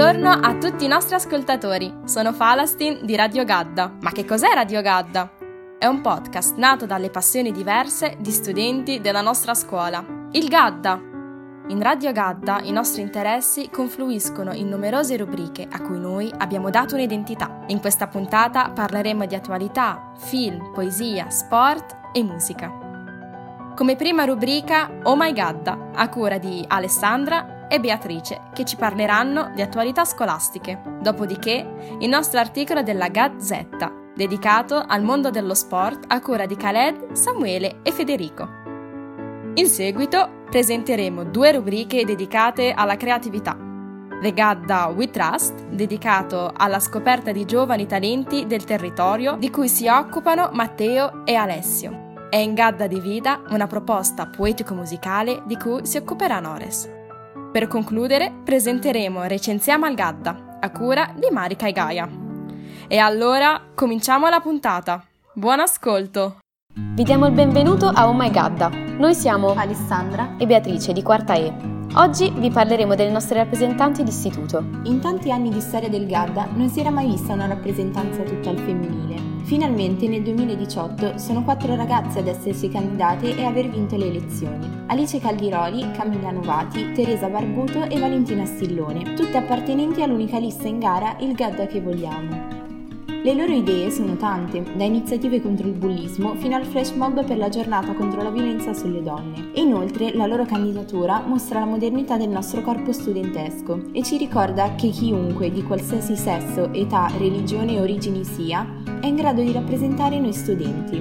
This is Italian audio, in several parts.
Buongiorno a tutti i nostri ascoltatori, sono Falastin di Radio Gadda. Ma che cos'è Radio Gadda? È un podcast nato dalle passioni diverse di studenti della nostra scuola. Il Gadda! In Radio Gadda i nostri interessi confluiscono in numerose rubriche a cui noi abbiamo dato un'identità. In questa puntata parleremo di attualità, film, poesia, sport e musica. Come prima rubrica Oh My Gadda, a cura di Alessandra e Beatrice, che ci parleranno di attualità scolastiche. Dopodiché, il nostro articolo della Gazzetta, dedicato al mondo dello sport a cura di Khaled, Samuele e Federico. In seguito presenteremo due rubriche dedicate alla creatività. The Gadda We Trust, dedicato alla scoperta di giovani talenti del territorio di cui si occupano Matteo e Alessio. E in Gadda di Vida, una proposta poetico-musicale di cui si occuperà Nores. Per concludere, presenteremo Recensiamo al Gadda, a cura di Marika e Gaia. E allora cominciamo la puntata. Buon ascolto! Vi diamo il benvenuto a Oh My Gadda. Noi siamo Alessandra e Beatrice di Quarta E. Oggi vi parleremo delle nostre rappresentanti d'istituto. In tanti anni di storia del Gadda non si era mai vista una rappresentanza tutta al femminile. Finalmente nel 2018 sono quattro ragazze ad essersi candidate e aver vinto le elezioni. Alice Caldiroli, Camilla Novati, Teresa Barbuto e Valentina Stillone, tutte appartenenti all'unica lista in gara Il Gadda che vogliamo. Le loro idee sono tante, da iniziative contro il bullismo fino al flash mob per la giornata contro la violenza sulle donne. E inoltre la loro candidatura mostra la modernità del nostro corpo studentesco e ci ricorda che chiunque di qualsiasi sesso, età, religione e origini sia, è in grado di rappresentare noi studenti.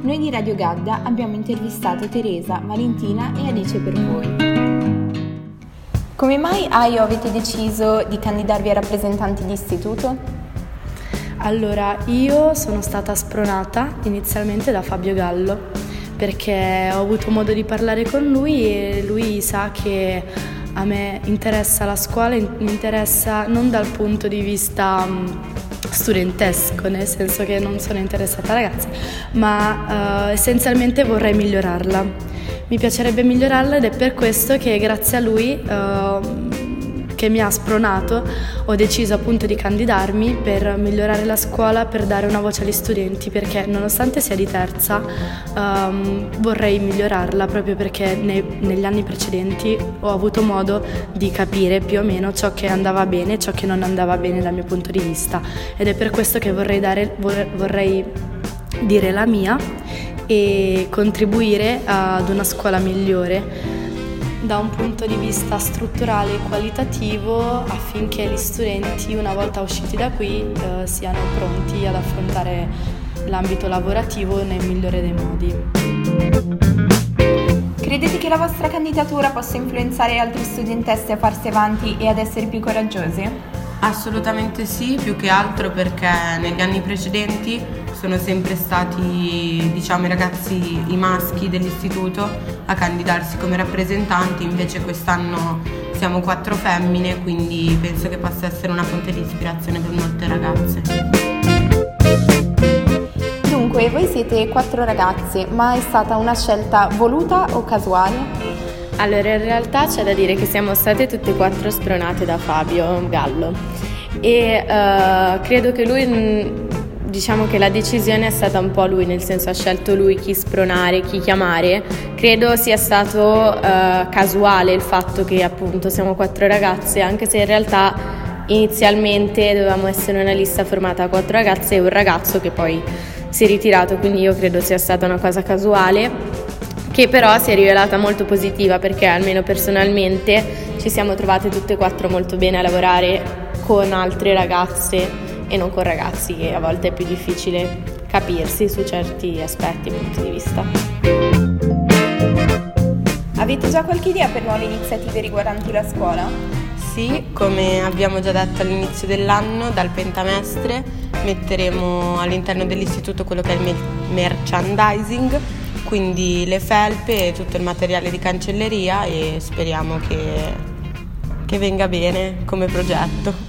Noi di Radio Gadda abbiamo intervistato Teresa, Valentina e Alice per voi. Come mai AIO avete deciso di candidarvi a rappresentanti di istituto? Allora, io sono stata spronata inizialmente da Fabio Gallo perché ho avuto modo di parlare con lui e lui sa che a me interessa la scuola, mi interessa non dal punto di vista mm, studentesco, nel senso che non sono interessata a ragazzi, ma uh, essenzialmente vorrei migliorarla. Mi piacerebbe migliorarla ed è per questo che grazie a lui uh, che mi ha spronato, ho deciso appunto di candidarmi per migliorare la scuola, per dare una voce agli studenti, perché nonostante sia di terza um, vorrei migliorarla proprio perché nei, negli anni precedenti ho avuto modo di capire più o meno ciò che andava bene e ciò che non andava bene dal mio punto di vista. Ed è per questo che vorrei, dare, vorrei dire la mia e contribuire ad una scuola migliore da un punto di vista strutturale e qualitativo affinché gli studenti una volta usciti da qui eh, siano pronti ad affrontare l'ambito lavorativo nel migliore dei modi. Credete che la vostra candidatura possa influenzare altre studentesse a farsi avanti e ad essere più coraggiose? Assolutamente sì, più che altro perché negli anni precedenti sono sempre stati diciamo, i ragazzi, i maschi dell'istituto a candidarsi come rappresentanti, invece quest'anno siamo quattro femmine, quindi penso che possa essere una fonte di ispirazione per molte ragazze. Dunque, voi siete quattro ragazze, ma è stata una scelta voluta o casuale? Allora, in realtà c'è da dire che siamo state tutte e quattro spronate da Fabio Gallo e uh, credo che lui diciamo che la decisione è stata un po' lui, nel senso ha scelto lui chi spronare, chi chiamare. Credo sia stato uh, casuale il fatto che appunto siamo quattro ragazze, anche se in realtà inizialmente dovevamo essere una lista formata da quattro ragazze e un ragazzo che poi si è ritirato, quindi io credo sia stata una cosa casuale che però si è rivelata molto positiva perché almeno personalmente ci siamo trovate tutte e quattro molto bene a lavorare con altre ragazze e non con ragazzi che a volte è più difficile capirsi su certi aspetti e punti di vista. Avete già qualche idea per nuove iniziative riguardanti la scuola? Sì, come abbiamo già detto all'inizio dell'anno, dal pentamestre metteremo all'interno dell'istituto quello che è il merchandising, quindi le felpe e tutto il materiale di cancelleria e speriamo che, che venga bene come progetto.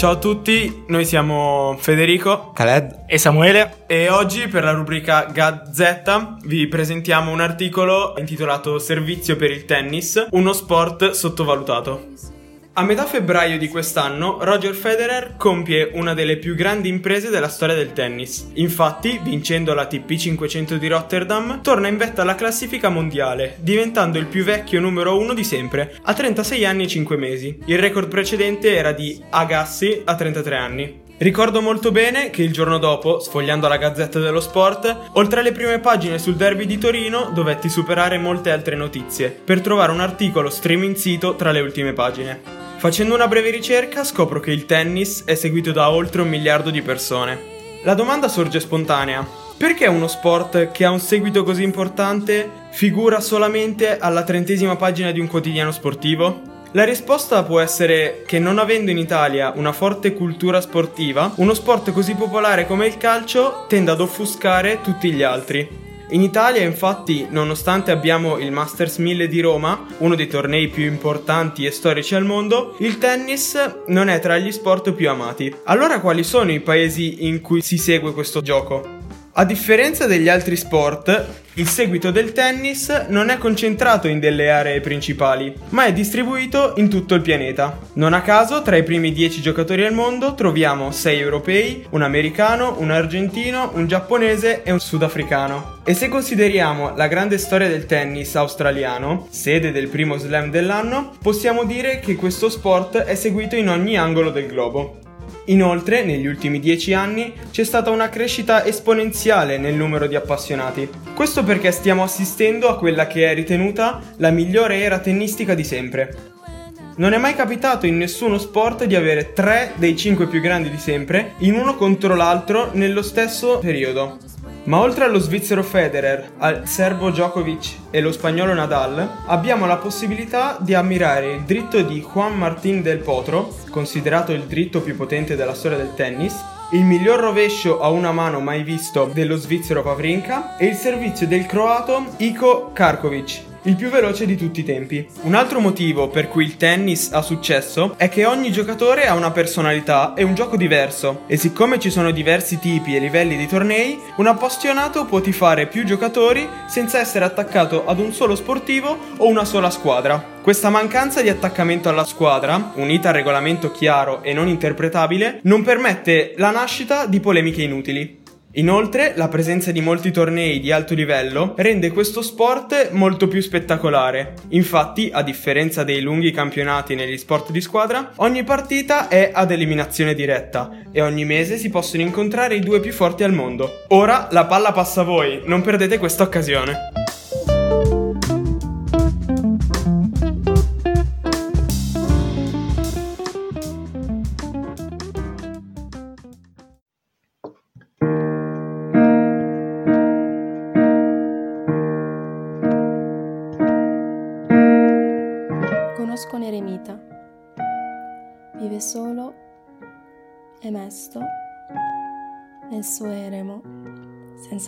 Ciao a tutti, noi siamo Federico, Khaled e Samuele e oggi per la rubrica Gazzetta vi presentiamo un articolo intitolato Servizio per il tennis, uno sport sottovalutato. A metà febbraio di quest'anno Roger Federer compie una delle più grandi imprese della storia del tennis. Infatti, vincendo la TP 500 di Rotterdam, torna in vetta alla classifica mondiale, diventando il più vecchio numero uno di sempre, a 36 anni e 5 mesi. Il record precedente era di Agassi a 33 anni. Ricordo molto bene che il giorno dopo, sfogliando la Gazzetta dello Sport, oltre alle prime pagine sul derby di Torino, dovetti superare molte altre notizie per trovare un articolo streaming sito tra le ultime pagine. Facendo una breve ricerca scopro che il tennis è seguito da oltre un miliardo di persone. La domanda sorge spontanea. Perché uno sport che ha un seguito così importante figura solamente alla trentesima pagina di un quotidiano sportivo? La risposta può essere che non avendo in Italia una forte cultura sportiva, uno sport così popolare come il calcio tende ad offuscare tutti gli altri. In Italia, infatti, nonostante abbiamo il Masters 1000 di Roma, uno dei tornei più importanti e storici al mondo, il tennis non è tra gli sport più amati. Allora quali sono i paesi in cui si segue questo gioco? A differenza degli altri sport, il seguito del tennis non è concentrato in delle aree principali, ma è distribuito in tutto il pianeta. Non a caso, tra i primi 10 giocatori al mondo troviamo 6 europei, un americano, un argentino, un giapponese e un sudafricano. E se consideriamo la grande storia del tennis australiano, sede del primo slam dell'anno, possiamo dire che questo sport è seguito in ogni angolo del globo. Inoltre, negli ultimi dieci anni c'è stata una crescita esponenziale nel numero di appassionati. Questo perché stiamo assistendo a quella che è ritenuta la migliore era tennistica di sempre. Non è mai capitato in nessuno sport di avere tre dei cinque più grandi di sempre in uno contro l'altro nello stesso periodo. Ma oltre allo svizzero Federer, al serbo Djokovic e lo spagnolo Nadal, abbiamo la possibilità di ammirare il dritto di Juan Martín del Potro, considerato il dritto più potente della storia del tennis, il miglior rovescio a una mano mai visto dello svizzero Pavrinka e il servizio del croato Iko Karkovic, il più veloce di tutti i tempi. Un altro motivo per cui il tennis ha successo è che ogni giocatore ha una personalità e un gioco diverso e siccome ci sono diversi tipi e livelli di tornei, un appassionato può tifare più giocatori senza essere attaccato ad un solo sportivo o una sola squadra. Questa mancanza di attaccamento alla squadra, unita al regolamento chiaro e non interpretabile, non permette la nascita di polemiche inutili. Inoltre, la presenza di molti tornei di alto livello rende questo sport molto più spettacolare. Infatti, a differenza dei lunghi campionati negli sport di squadra, ogni partita è ad eliminazione diretta e ogni mese si possono incontrare i due più forti al mondo. Ora la palla passa a voi, non perdete questa occasione.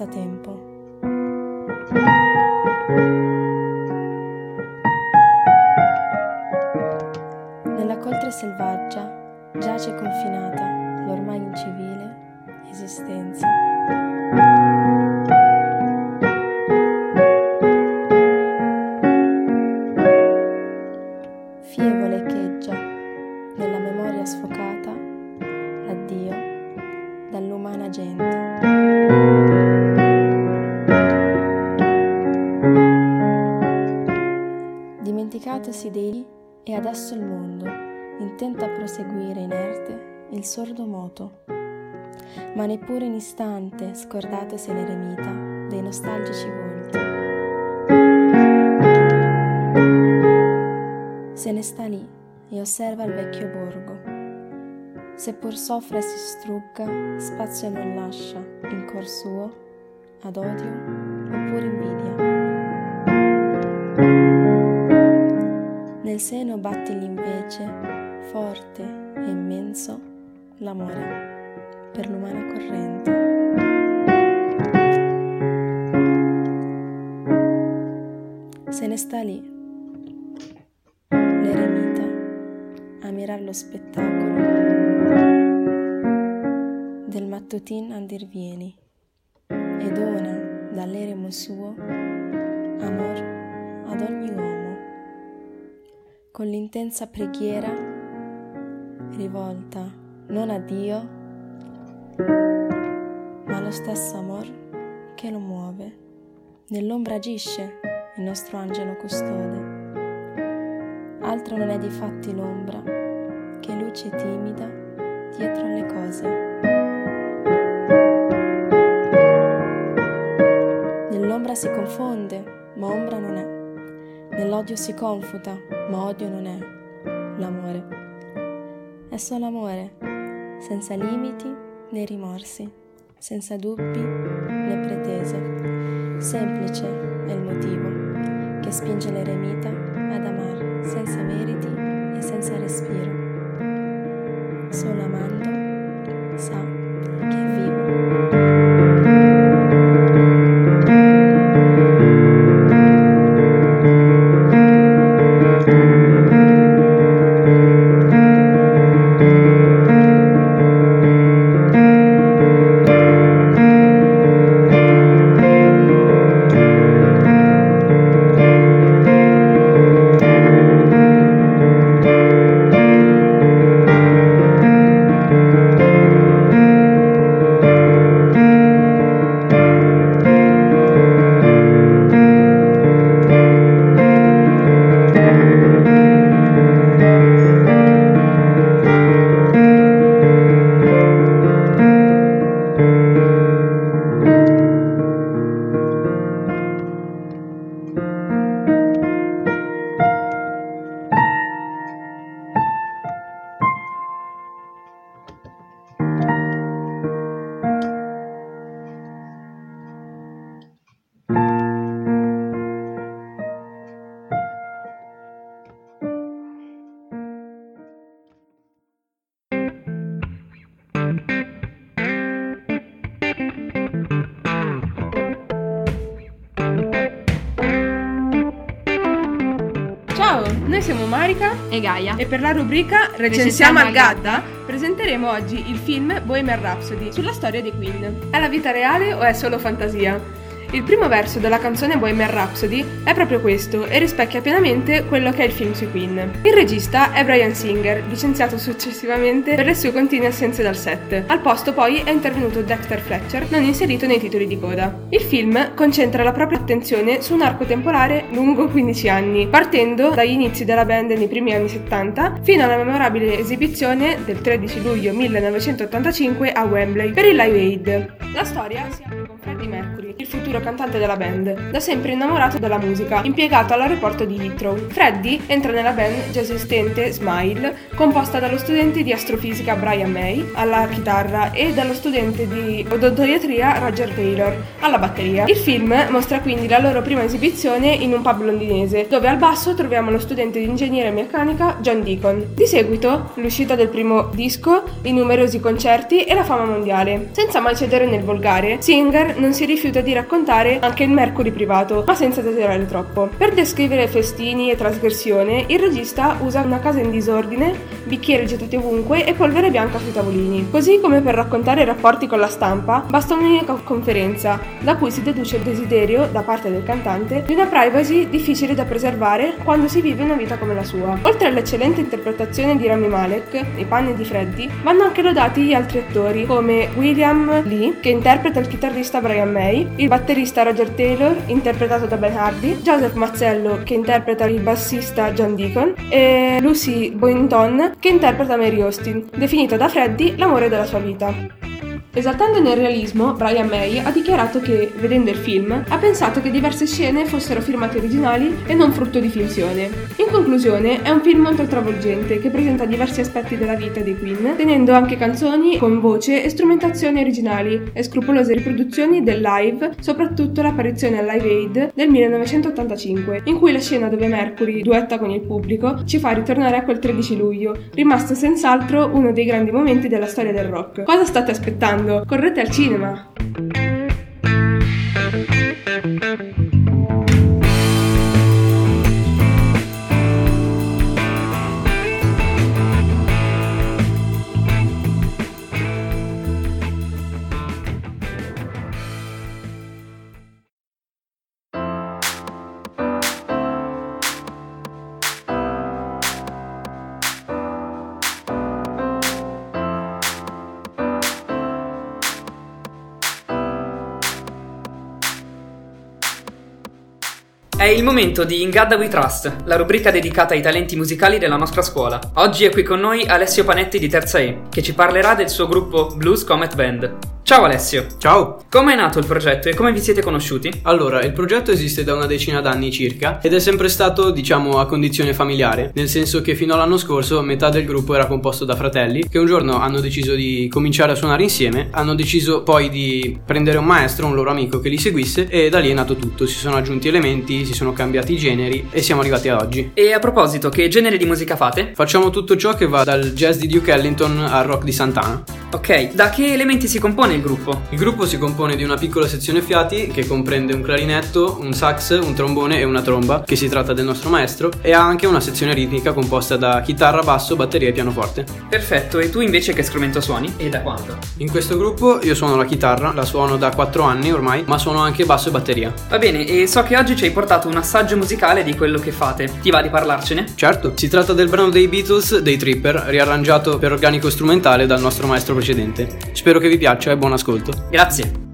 Senza tempo. Nella coltre selvaggia giace confinata l'ormai incivile esistenza. Istante scordatesi l'eremita dei nostalgici volti. Se ne sta lì e osserva il vecchio borgo. Seppur soffre e si strugga, spazio non lascia in cor suo ad odio oppure invidia. Nel seno battigli invece, forte e immenso, l'amore per l'umana corrente. Se ne sta lì, l'eremita, a mirar lo spettacolo. del mattutin andirvieni e dona dall'eremo suo amor ad ogni uomo, con l'intensa preghiera rivolta non a Dio, ma allo stesso amor che lo muove. Nell'ombra agisce il nostro angelo custode. Altro non è di fatti l'ombra che luce timida dietro alle cose. Nell'ombra si confonde, ma ombra non è. Nell'odio si confuta, ma odio non è. L'amore. È solo amore, senza limiti né rimorsi, senza dubbi né pretese. Semplice è il motivo spinge l'eremita ad amare senza meriti e senza respiro solo amando, sa che è vivo. E Gaia. e per la rubrica Recensiamo al Gadda presenteremo oggi il film Bohemian Rhapsody sulla storia dei Queen. È la vita reale o è solo fantasia? Il primo verso della canzone Bohemian Rhapsody è proprio questo e rispecchia pienamente quello che è il film sui Queen. Il regista è Brian Singer, licenziato successivamente per le sue continue assenze dal set. Al posto poi è intervenuto Dexter Fletcher, non inserito nei titoli di coda. Il film concentra la propria attenzione su un arco temporale lungo 15 anni, partendo dagli inizi della band nei primi anni 70 fino alla memorabile esibizione del 13 luglio 1985 a Wembley per il Live Aid. La storia si apre con Freddie Mercury, il futuro cantante della band, da sempre innamorato della musica, impiegato all'aeroporto di Heathrow. Freddie entra nella band già esistente Smile, composta dallo studente di astrofisica Brian May alla chitarra e dallo studente di odontoiatria Roger Taylor alla batteria. Il film mostra quindi la loro prima esibizione in un pub londinese, dove al basso troviamo lo studente di ingegneria meccanica John Deacon. Di seguito l'uscita del primo disco, i numerosi concerti e la fama mondiale. Senza mai cedere nel volgare, Singer non si rifiuta di raccontare anche il Mercury privato, ma senza esagerare troppo. Per descrivere festini e trasgressione, il regista usa una casa in disordine, bicchieri gettati ovunque e polvere bianca sui tavolini. Così come per raccontare i rapporti con la stampa, basta un'unica conferenza, da cui si deduce il desiderio, da parte del cantante, di una privacy difficile da preservare quando si vive una vita come la sua. Oltre all'eccellente interpretazione di Rami Malek, i panni di Freddy, vanno anche lodati gli altri attori, come William Lee, che interpreta il chitarrista Brian May, il batterista Roger Taylor, interpretato da Ben Hardy, Joseph Mazzello, che interpreta il bassista John Deacon, e Lucy Boynton, che interpreta Mary Austin, definita da Freddy l'amore della sua vita. Esaltando nel realismo, Brian May ha dichiarato che, vedendo il film, ha pensato che diverse scene fossero firmate originali e non frutto di finzione. In conclusione, è un film molto travolgente che presenta diversi aspetti della vita dei Queen, tenendo anche canzoni con voce e strumentazioni originali e scrupolose riproduzioni del live, soprattutto l'apparizione al Live Aid del 1985, in cui la scena dove Mercury duetta con il pubblico ci fa ritornare a quel 13 luglio, rimasto senz'altro uno dei grandi momenti della storia del rock. Cosa state aspettando? Correte al cinema! È il momento di In Gadda We Trust, la rubrica dedicata ai talenti musicali della nostra scuola. Oggi è qui con noi Alessio Panetti di Terza E, che ci parlerà del suo gruppo Blues Comet Band. Ciao Alessio. Ciao. Come è nato il progetto e come vi siete conosciuti? Allora, il progetto esiste da una decina d'anni circa ed è sempre stato, diciamo, a condizione familiare, nel senso che fino all'anno scorso metà del gruppo era composto da fratelli che un giorno hanno deciso di cominciare a suonare insieme, hanno deciso poi di prendere un maestro, un loro amico che li seguisse e da lì è nato tutto, si sono aggiunti elementi, si sono cambiati i generi e siamo arrivati ad oggi. E a proposito, che genere di musica fate? Facciamo tutto ciò che va dal jazz di Duke Ellington al rock di Santana. Ok, da che elementi si compone il gruppo? Il gruppo si compone di una piccola sezione fiati che comprende un clarinetto, un sax, un trombone e una tromba, che si tratta del nostro maestro, e ha anche una sezione ritmica composta da chitarra, basso, batteria e pianoforte. Perfetto, e tu invece che strumento suoni e da quanto? In questo gruppo io suono la chitarra, la suono da 4 anni ormai, ma suono anche basso e batteria. Va bene, e so che oggi ci hai portato un assaggio musicale di quello che fate. Ti va di parlarcene? Certo, si tratta del brano dei Beatles, dei Tripper, riarrangiato per organico strumentale dal nostro maestro precedente. Spero che vi piaccia e buon ascolto. Grazie.